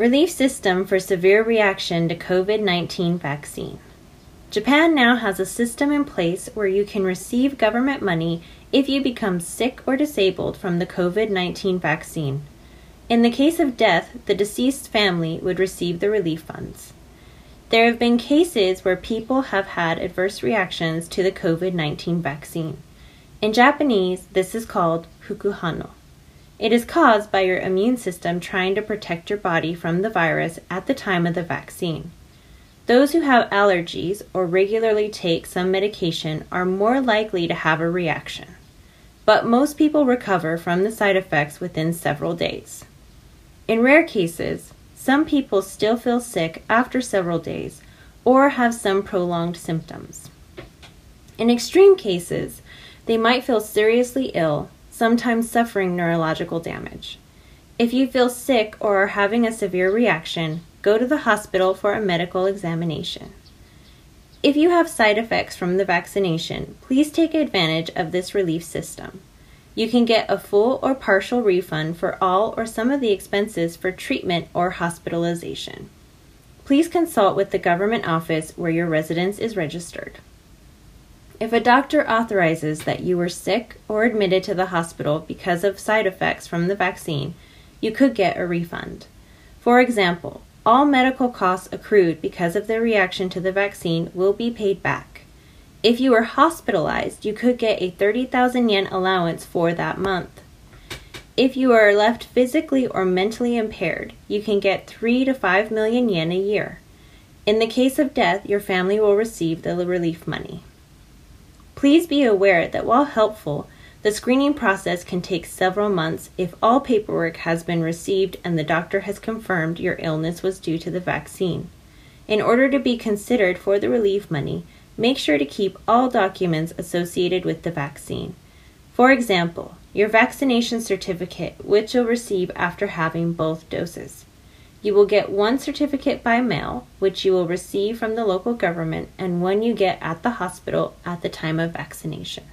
Relief System for Severe Reaction to COVID 19 Vaccine. Japan now has a system in place where you can receive government money if you become sick or disabled from the COVID 19 vaccine. In the case of death, the deceased family would receive the relief funds. There have been cases where people have had adverse reactions to the COVID 19 vaccine. In Japanese, this is called fukuhano. It is caused by your immune system trying to protect your body from the virus at the time of the vaccine. Those who have allergies or regularly take some medication are more likely to have a reaction, but most people recover from the side effects within several days. In rare cases, some people still feel sick after several days or have some prolonged symptoms. In extreme cases, they might feel seriously ill sometimes suffering neurological damage. If you feel sick or are having a severe reaction, go to the hospital for a medical examination. If you have side effects from the vaccination, please take advantage of this relief system. You can get a full or partial refund for all or some of the expenses for treatment or hospitalization. Please consult with the government office where your residence is registered. If a doctor authorizes that you were sick or admitted to the hospital because of side effects from the vaccine, you could get a refund. For example, all medical costs accrued because of the reaction to the vaccine will be paid back. If you were hospitalized, you could get a 30,000 yen allowance for that month. If you are left physically or mentally impaired, you can get 3 to 5 million yen a year. In the case of death, your family will receive the relief money. Please be aware that while helpful, the screening process can take several months if all paperwork has been received and the doctor has confirmed your illness was due to the vaccine. In order to be considered for the relief money, make sure to keep all documents associated with the vaccine. For example, your vaccination certificate, which you'll receive after having both doses. You will get one certificate by mail, which you will receive from the local government, and one you get at the hospital at the time of vaccination.